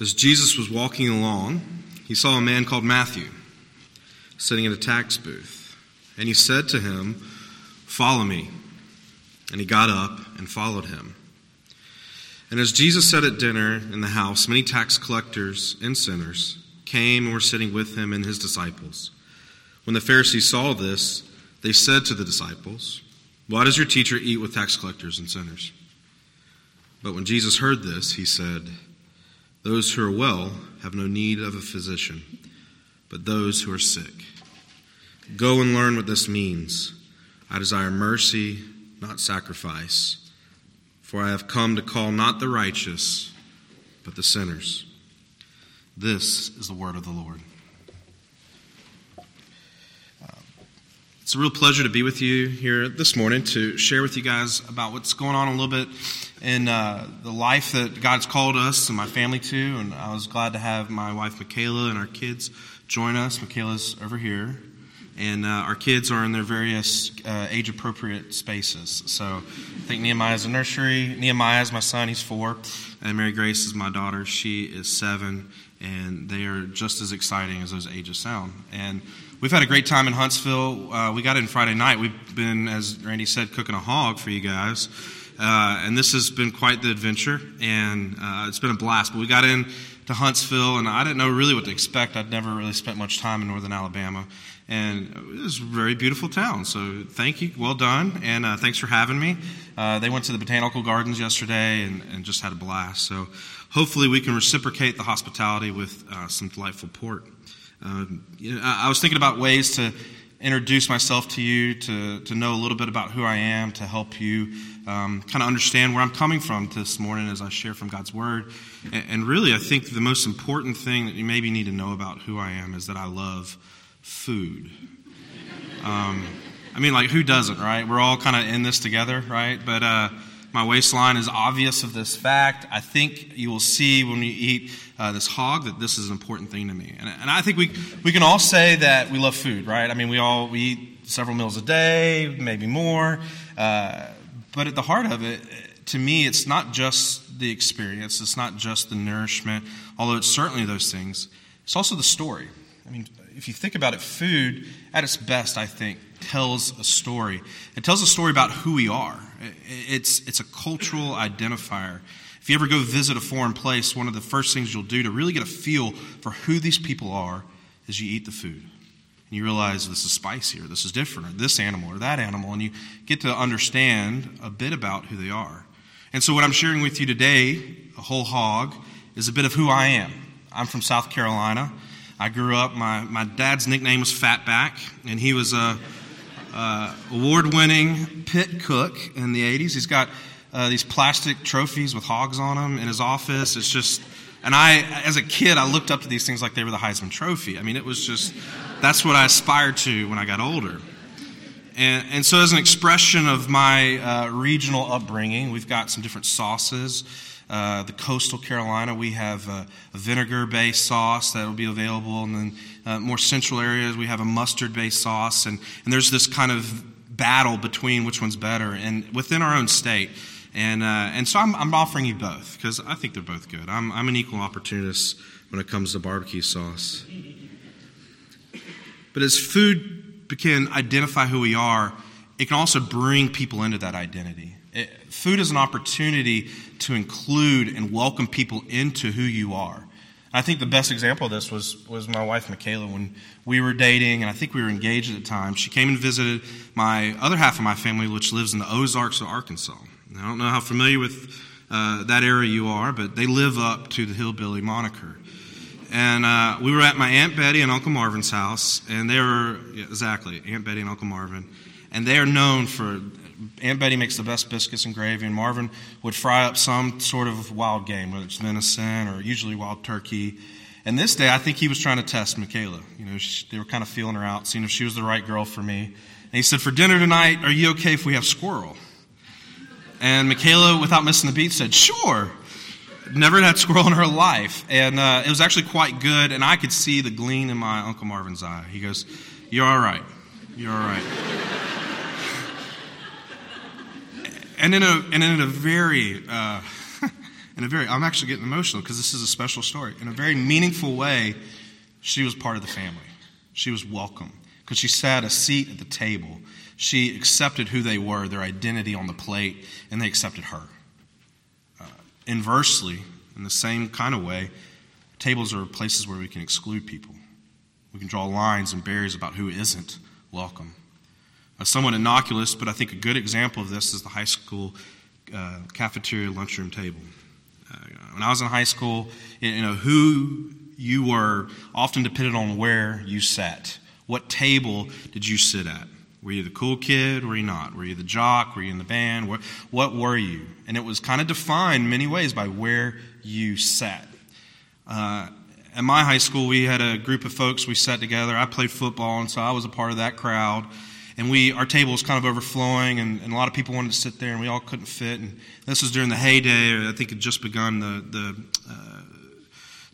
As Jesus was walking along, he saw a man called Matthew sitting at a tax booth. And he said to him, Follow me. And he got up and followed him. And as Jesus sat at dinner in the house, many tax collectors and sinners came and were sitting with him and his disciples. When the Pharisees saw this, they said to the disciples, Why does your teacher eat with tax collectors and sinners? But when Jesus heard this, he said, Those who are well have no need of a physician, but those who are sick. Go and learn what this means. I desire mercy, not sacrifice, for I have come to call not the righteous, but the sinners. This is the word of the Lord. It's a real pleasure to be with you here this morning to share with you guys about what's going on a little bit in uh, the life that God's called us and my family to. And I was glad to have my wife Michaela and our kids join us. Michaela's over here. And uh, our kids are in their various uh, age appropriate spaces. So I think Nehemiah is a nursery. Nehemiah is my son, he's four. And Mary Grace is my daughter, she is seven. And they are just as exciting as those ages sound. And We've had a great time in Huntsville. Uh, we got in Friday night. We've been, as Randy said, cooking a hog for you guys. Uh, and this has been quite the adventure, and uh, it's been a blast. But we got in to Huntsville, and I didn't know really what to expect. I'd never really spent much time in northern Alabama. And it was a very beautiful town. So thank you. Well done. And uh, thanks for having me. Uh, they went to the Botanical Gardens yesterday and, and, just had a blast. So hopefully we can reciprocate the hospitality with uh, some delightful port. Um, you know, I, I was thinking about ways to introduce myself to you, to, to know a little bit about who I am, to help you um, kind of understand where I'm coming from this morning as I share from God's Word. And, and, really, I think the most important thing that you maybe need to know about who I am is that I love food. Um, I mean, like, who doesn't, right? We're all kind of in this together, right? But uh, my waistline is obvious of this fact. I think you will see when we eat uh, this hog that this is an important thing to me. And, and, I think we, we can all say that we love food, right? I mean, we all we eat several meals a day, maybe more. Uh, but at the heart of it, to me, it's not just the experience, it's not just the nourishment, although it's certainly those things. It's also the story. I mean, if you think about it, food, at its best, I think, tells a story. It tells a story about who we are. It's, it's a cultural identifier. If you ever go visit a foreign place, one of the first things you'll do to really get a feel for who these people are is you eat the food. And you realize this is spicier, this is different or this animal or that animal, and you get to understand a bit about who they are. And so, what I'm sharing with you today, a whole hog, is a bit of who I am. I'm from South Carolina. I grew up, my, my dad's nickname was Fatback, and he was a uh, award winning pit cook in the 80s. He's got uh, these plastic trophies with hogs on them in his office. It's just, and I, as a kid, I looked up to these things like they were the Heisman Trophy. I mean, it was just, that's what I aspired to when I got older. And, and so, as an expression of my uh, regional upbringing, we've got some different sauces. Uh, the coastal Carolina, we have a, a vinegar based sauce that will be available. And then uh, more central areas, we have a mustard based sauce. And, and there's this kind of battle between which one's better. And within our own state, and, uh, and so I'm, I'm, offering you both because I think they're both good. I'm, I'm an equal opportunist when it comes to barbecue sauce. But as food can identify who we are, it can also bring people into that identity. Food is an opportunity to include and welcome people into who you are. I think the best example of this was, was my wife, Michaela, when we were dating, and I think we were engaged at the time. She came and visited my other half of my family, which lives in the Ozarks of Arkansas. I don't know how familiar with uh, that area you are, but they live up to the hillbilly moniker. And uh, we were at my Aunt Betty and Uncle Marvin's house, and they were, yeah, exactly, Aunt Betty and Uncle Marvin. And they are known for Aunt Betty makes the best biscuits and gravy, and Marvin would fry up some sort of wild game, whether it's venison or usually wild turkey. And this day, I think he was trying to test Michaela. You know, she, they were kind of feeling her out, seeing if she was the right girl for me. And he said, For dinner tonight, are you okay if we have squirrel? And Michaela, without missing the beat, said, Sure. Never had squirrel in her life. And uh, it was actually quite good, and I could see the gleam in my Uncle Marvin's eye. He goes, You're all right. You're all right. And in a, and in a very, uh, in a very, I'm actually getting emotional because this is a special story. In a very meaningful way, she was part of the family. She was welcome because she sat a seat at the table. She accepted who they were, their identity on the plate, and they accepted her. Uh, inversely, in the same kind of way, tables are places where we can exclude people. We can draw lines and barriers about who isn't welcome. A somewhat innocuous, but I think a good example of this is the high school uh, cafeteria lunchroom table. Uh, when I was in high school, you know, who you were often depended on where you sat. What table did you sit at? Were you the cool kid? Were you not? Were you the jock? Were you in the band? What, what were you? And it was kind of defined many ways by where you sat. Uh, at my high school, we had a group of folks. We sat together. I played football, and so I was a part of that crowd. And we, our table was kind of overflowing, and, and a lot of people wanted to sit there, and we all couldn't fit. And this was during the heyday. or I think it just begun the the uh,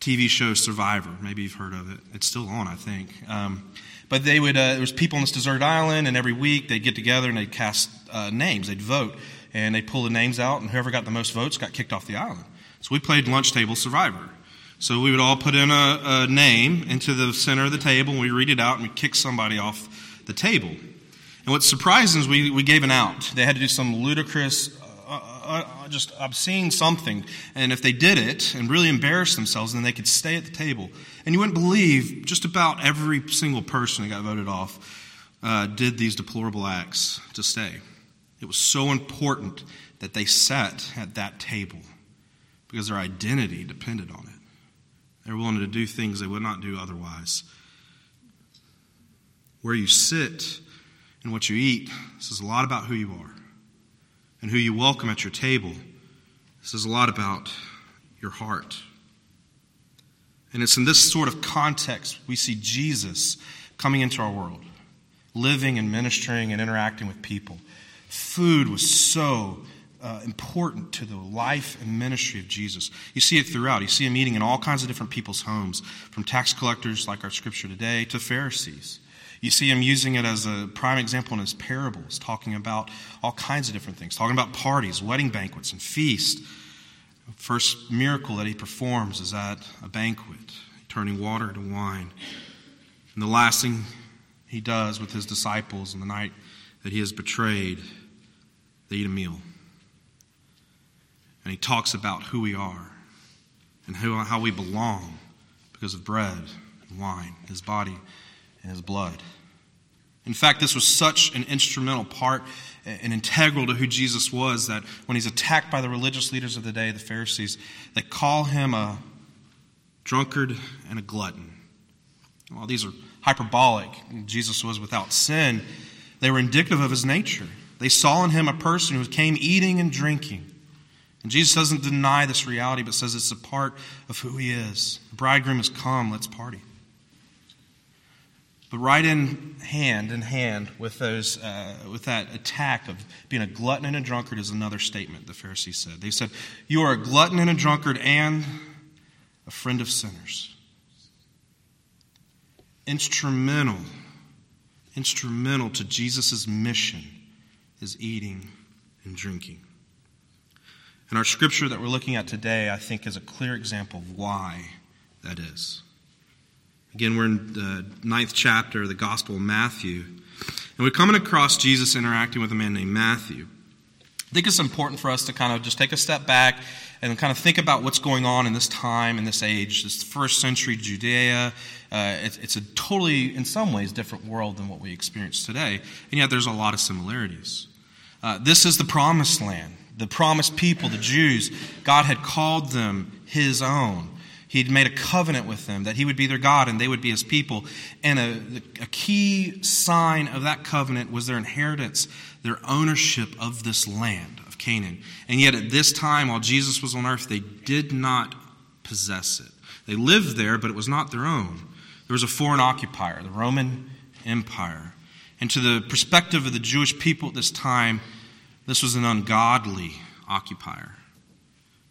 TV show Survivor. Maybe you've heard of it. It's still on, I think. Um, but they would. Uh, there was people on this deserted island, and every week they'd get together and they'd cast uh, names. They'd vote, and they'd pull the names out, and whoever got the most votes got kicked off the island. So we played lunch table Survivor. So we would all put in a, a name into the center of the table, and we read it out, and we kick somebody off the table. And what's surprising is we, we gave an out. They had to do some ludicrous, uh, uh, uh just obscene something. And if they did it and really embarrassed themselves, then they could stay at the table. And you wouldn't believe just about every single person that got voted off uh, did these deplorable acts to stay. It was so important that they sat at that table because their identity depended on it. They're willing to do things they would not do otherwise. Where you sit and what you eat says a lot about who you are. And who you welcome at your table says a lot about your heart. And it's in this sort of context we see Jesus coming into our world, living and ministering and interacting with people. Food was so uh, important to the life and ministry of Jesus. You see it throughout. You see him eating in all kinds of different people's homes, from tax collectors, like our scripture today, to Pharisees. You see him using it as a prime example in his parables, talking about all kinds of different things, talking about parties, wedding banquets, and feasts. First miracle that he performs is at a banquet, turning water to wine. And the last thing he does with his disciples on the night that he is betrayed, they eat a meal. And he talks about who we are and who, how we belong because of bread and wine, his body and his blood. In fact, this was such an instrumental part and integral to who Jesus was that when he's attacked by the religious leaders of the day, the Pharisees, they call him a drunkard and a glutton. While these are hyperbolic, Jesus was without sin, they were indicative of his nature. They saw in him a person who came eating and drinking. And Jesus doesn't deny this reality, but says it's a part of who he is. The bridegroom has come, let's party. But right in hand in hand with those uh, with that attack of being a glutton and a drunkard is another statement the Pharisees said. They said, "You are a glutton and a drunkard and a friend of sinners." Instrumental, instrumental to Jesus' mission is eating and drinking. And our scripture that we're looking at today, I think, is a clear example of why that is. Again, we're in the ninth chapter of the Gospel of Matthew. And we're coming across Jesus interacting with a man named Matthew. I think it's important for us to kind of just take a step back and kind of think about what's going on in this time, in this age, this first century Judea. Uh, it's, it's, a totally, in some ways, different world than what we experience today. And yet there's a lot of similarities. Uh, this is the promised land, the promised people, the Jews. God had called them his own. He'd made a covenant with them that he would be their God and they would be his people. And a, a key sign of that covenant was their inheritance, their ownership of this land of Canaan. And yet, at this time, while Jesus was on earth, they did not possess it. They lived there, but it was not their own. There was a foreign occupier, the Roman Empire. And to the perspective of the Jewish people at this time, this was an ungodly occupier.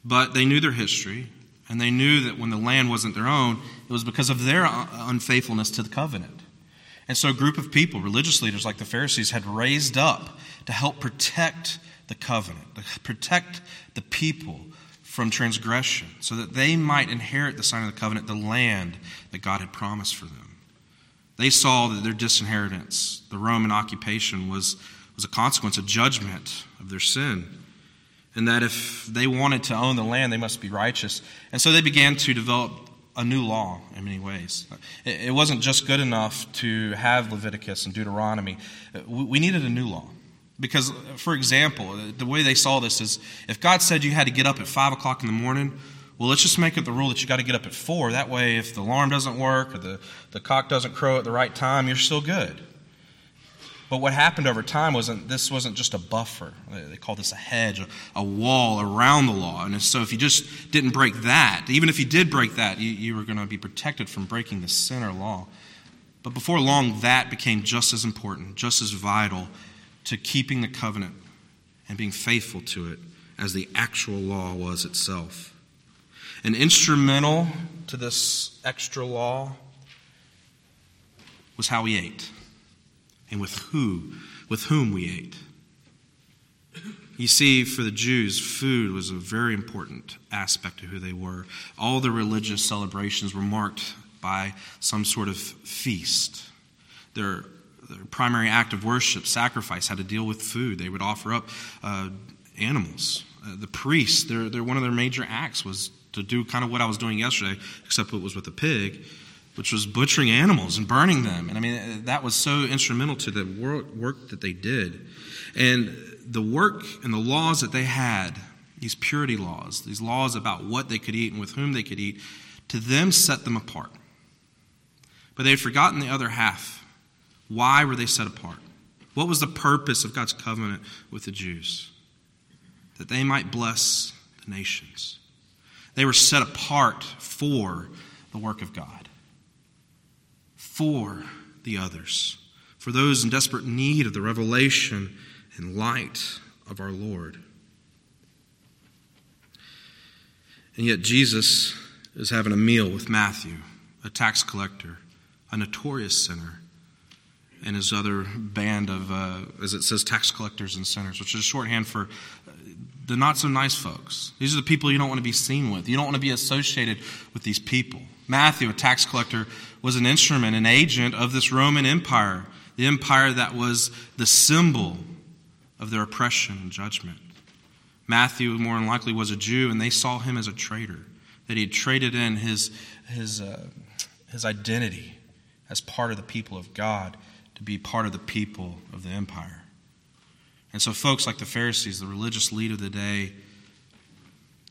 But they knew their history. And they knew that when the land wasn't their own, it was because of their uh, unfaithfulness to the covenant. And so a group of people, religious leaders like the Pharisees, had raised up to help protect the covenant, to protect the people from transgression, so that they might inherit the sign of the covenant, the land that God had promised for them. They saw that their disinheritance, the Roman occupation, was, was a consequence, a judgment of their sin. And that if they wanted to own the land, they must be righteous. And so they began to develop a new law in many ways. It wasn't just good enough to have Leviticus and Deuteronomy, we needed a new law. Because, for example, the way they saw this is if God said you had to get up at 5 o'clock in the morning, well, let's just make it the rule that you got to get up at 4. That way, if the alarm doesn't work or the, the cock doesn't crow at the right time, you're still good. But what happened over time wasn't this wasn't just a buffer. They call this a hedge, a, wall around the law. And so if you just didn't break that, even if you did break that, you, you were going to be protected from breaking the sinner law. But before long, that became just as important, just as vital to keeping the covenant and being faithful to it as the actual law was itself. And instrumental to this extra law was how we ate and with who with whom we ate. You see, for the Jews, food was a very important aspect of who they were. All the religious celebrations were marked by some sort of feast. Their their primary act of worship, sacrifice, had to deal with food. They would offer up uh, animals. Uh, the priests, their, their, one of their major acts was to do kind of what I was doing yesterday, except it was with a pig, which was butchering animals and burning them. And I mean, that was so instrumental to the work, that they did. And the work and the laws that they had, these purity laws, these laws about what they could eat and with whom they could eat, to them set them apart. But they had forgotten the other half why were they set apart? What was the purpose of God's covenant with the Jews? That they might bless the nations. They were set apart for the work of God, for the others, for those in desperate need of the revelation and light of our Lord. And yet, Jesus is having a meal with Matthew, a tax collector, a notorious sinner and his other band of, uh, as it says, tax collectors and sinners, which is a shorthand for uh, the not so nice folks. These are the people you don't want to be seen with. You don't want to be associated with these people. Matthew, a tax collector, was an instrument, an agent of this Roman Empire, the empire that was the symbol of their oppression and judgment. Matthew, more than likely, was a Jew, and they saw him as a traitor, that he had traded in his, his, uh, his identity as part of the people of God to be part of the people of the empire. And so, folks like the Pharisees, the religious lead of the day,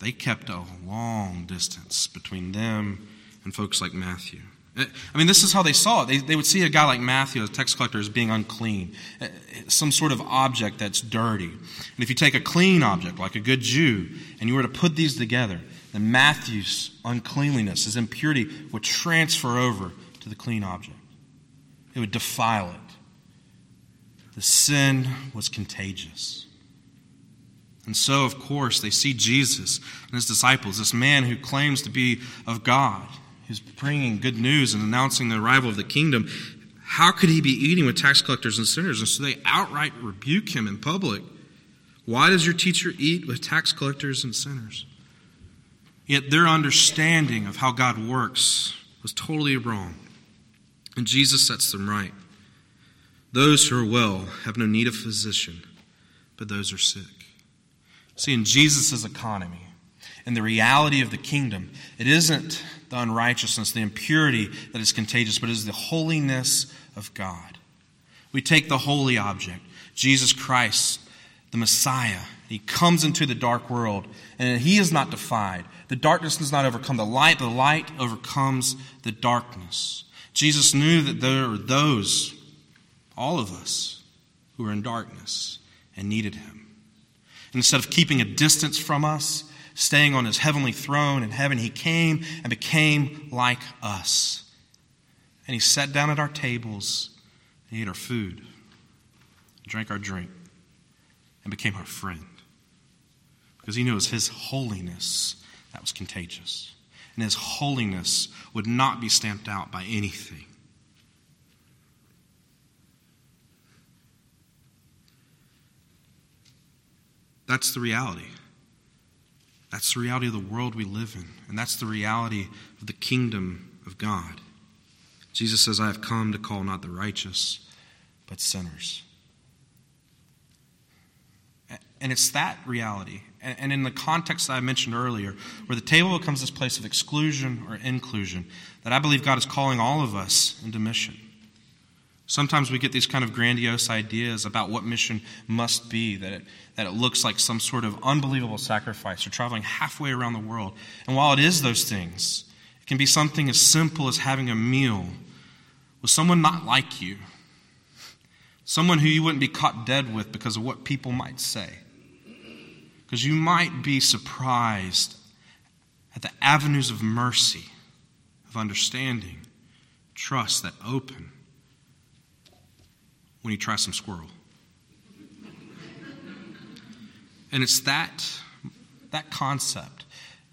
they kept a long distance between them and folks like Matthew. I mean, this is how they saw it. They, they would see a guy like Matthew, a tax collector, as being unclean, uh, some sort of object that's dirty. And if you take a clean object, like a good Jew, and you were to put these together, then Matthew's uncleanliness, his impurity, would transfer over to the clean object it would defile it. The sin was contagious. And so, of course, they see Jesus and his disciples, this man who claims to be of God, who's bringing good news and announcing the arrival of the kingdom. How could he be eating with tax collectors and sinners? And so they outright rebuke him in public. Why does your teacher eat with tax collectors and sinners? Yet their understanding of how God works was totally wrong. And Jesus sets them right. Those who are well have no need of physician, but those who are sick. See, in Jesus' economy, in the reality of the kingdom, it isn't the unrighteousness, the impurity that is contagious, but it is the holiness of God. We take the holy object, Jesus Christ, the Messiah. He comes into the dark world, and he is not defied. The darkness does not overcome the light, the light overcomes the darkness. Jesus knew that there were those, all of us, who were in darkness and needed him. And instead of keeping a distance from us, staying on his heavenly throne in heaven, he came and became like us. And he sat down at our tables and ate our food, drank our drink, and became our friend. Because he was his holiness that was contagious and his holiness would not be stamped out by anything. That's the reality. That's the reality of the world we live in, and that's the reality of the kingdom of God. Jesus says, I have come to call not the righteous, but sinners. And it's that reality. And in the context that I mentioned earlier, where the table becomes this place of exclusion or inclusion, that I believe God is calling all of us into mission. Sometimes we get these kind of grandiose ideas about what mission must be, that it, that it looks like some sort of unbelievable sacrifice or traveling halfway around the world. And while it is those things, it can be something as simple as having a meal with someone not like you, someone who you wouldn't be caught dead with because of what people might say. Because you might be surprised at the avenues of mercy, of understanding, trust that open when you try some squirrel. and it's that, that concept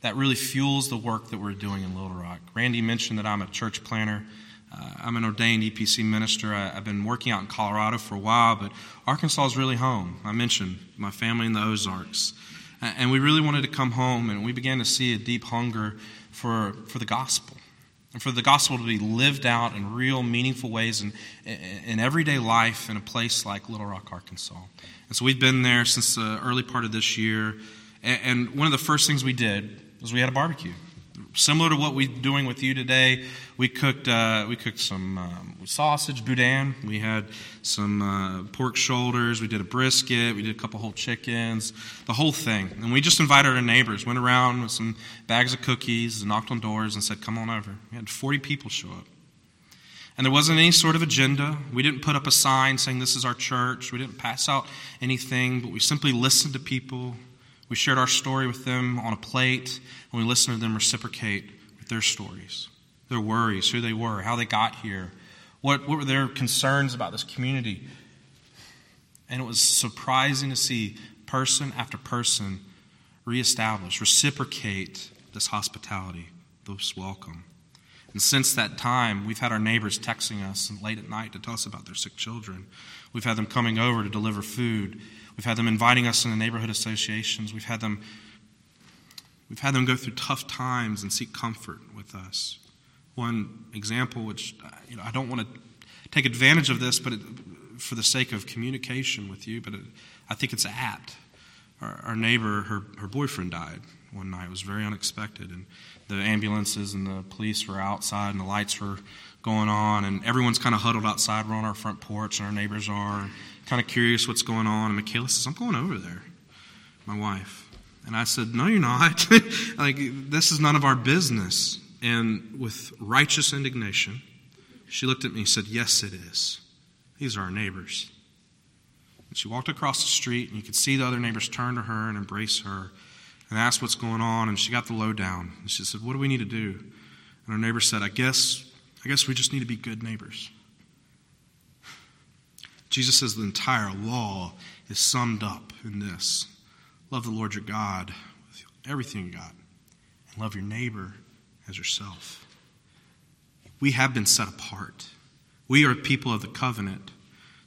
that really fuels the work that we're doing in Little Rock. Randy mentioned that I'm a church planner. Uh, I'm an ordained EPC minister. I, have been working out in Colorado for a while, but Arkansas is really home. I mentioned my family in the Ozarks. And we really wanted to come home, and we began to see a deep hunger for, for the gospel and for the gospel to be lived out in real, meaningful ways in, in everyday life in a place like Little Rock, Arkansas. And so we've been there since the early part of this year. And one of the first things we did was we had a barbecue similar to what we're doing with you today, we cooked uh, we cooked some um, sausage boudin. We had some uh, pork shoulders. We did a brisket. We did a couple whole chickens. The whole thing. And we just invited our neighbors. Went around with some bags of cookies knocked on doors and said, "Come on over." We had 40 people show up. And there wasn't any sort of agenda. We didn't put up a sign saying this is our church. We didn't pass out anything, but we simply listened to people. We shared our story with them on a plate, and we listened to them reciprocate with their stories, their worries, who they were, how they got here, what, what were their concerns about this community. And it was surprising to see person after person reestablish, reciprocate this hospitality, this welcome. And since that time, we've had our neighbors texting us late at night to tell us about their sick children. We've had them coming over to deliver food. We've had them inviting us in the neighborhood associations. We've had them we've had them go through tough times and seek comfort with us. One example, which you know, I don't want to take advantage of this, but it, for the sake of communication with you, but it, I think it's apt. Our, our neighbor, her, her boyfriend died one night. It was very unexpected, and the ambulances and the police were outside, and the lights were going on, and everyone's kind of huddled outside. We're on our front porch, and our neighbors are kind of curious what's going on. And Michaela says, I'm going over there, my wife. And I said, No, you're not. like, this is none of our business. And with righteous indignation, she looked at me and said, Yes, it is. These are our neighbors. And she walked across the street, and you could see the other neighbors turn to her and embrace her and ask what's going on. And she got the lowdown. And she said, What do we need to do? And her neighbor said, I guess, I guess we just need to be good neighbors. Jesus says the entire law is summed up in this love the Lord your God with everything you got, and love your neighbor as yourself. We have been set apart. We are people of the covenant.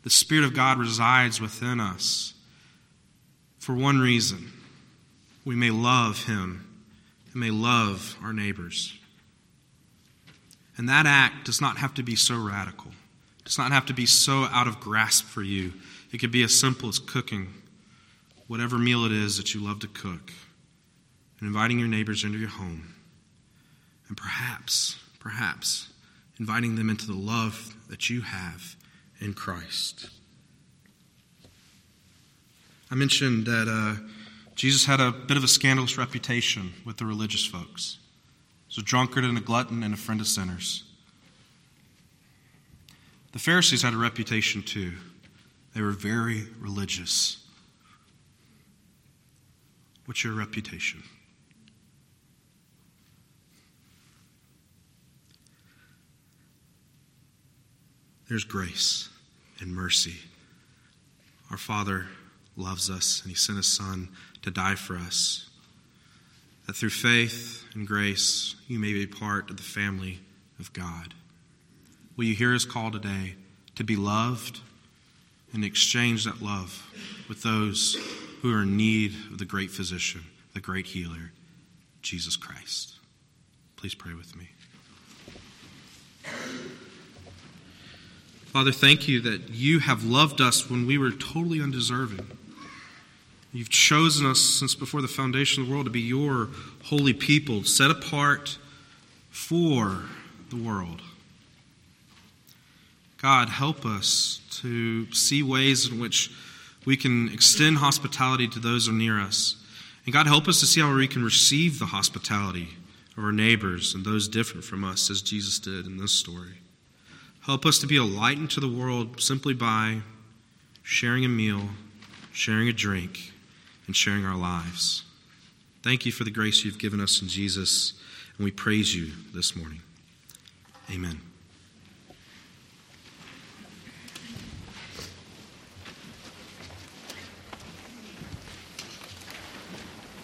The Spirit of God resides within us for one reason we may love Him and may love our neighbors. And that act does not have to be so radical it does not have to be so out of grasp for you. It could be as simple as cooking whatever meal it is that you love to cook and inviting your neighbors into your home. And perhaps, perhaps, inviting them into the love that you have in Christ. I mentioned that uh, Jesus had a bit of a scandalous reputation with the religious folks. He was a drunkard and a glutton and a friend of sinners. The Pharisees had a reputation too. They were very religious. What's your reputation? There's grace and mercy. Our Father loves us, and He sent His Son to die for us. That through faith and grace, you may be part of the family of God. Will you hear his call today to be loved and exchange that love with those who are in need of the great physician, the great healer, Jesus Christ. Please pray with me. Father, thank you that you have loved us when we were totally undeserving. You've chosen us since before the foundation of the world to be your holy people, set apart for the world. God, help us to see ways in which we can extend hospitality to those who are near us. And God, help us to see how we can receive the hospitality of our neighbors and those different from us, as Jesus did in this story. Help us to be a light into the world simply by sharing a meal, sharing a drink, and sharing our lives. Thank you for the grace you've given us in Jesus, and we praise you this morning. Amen.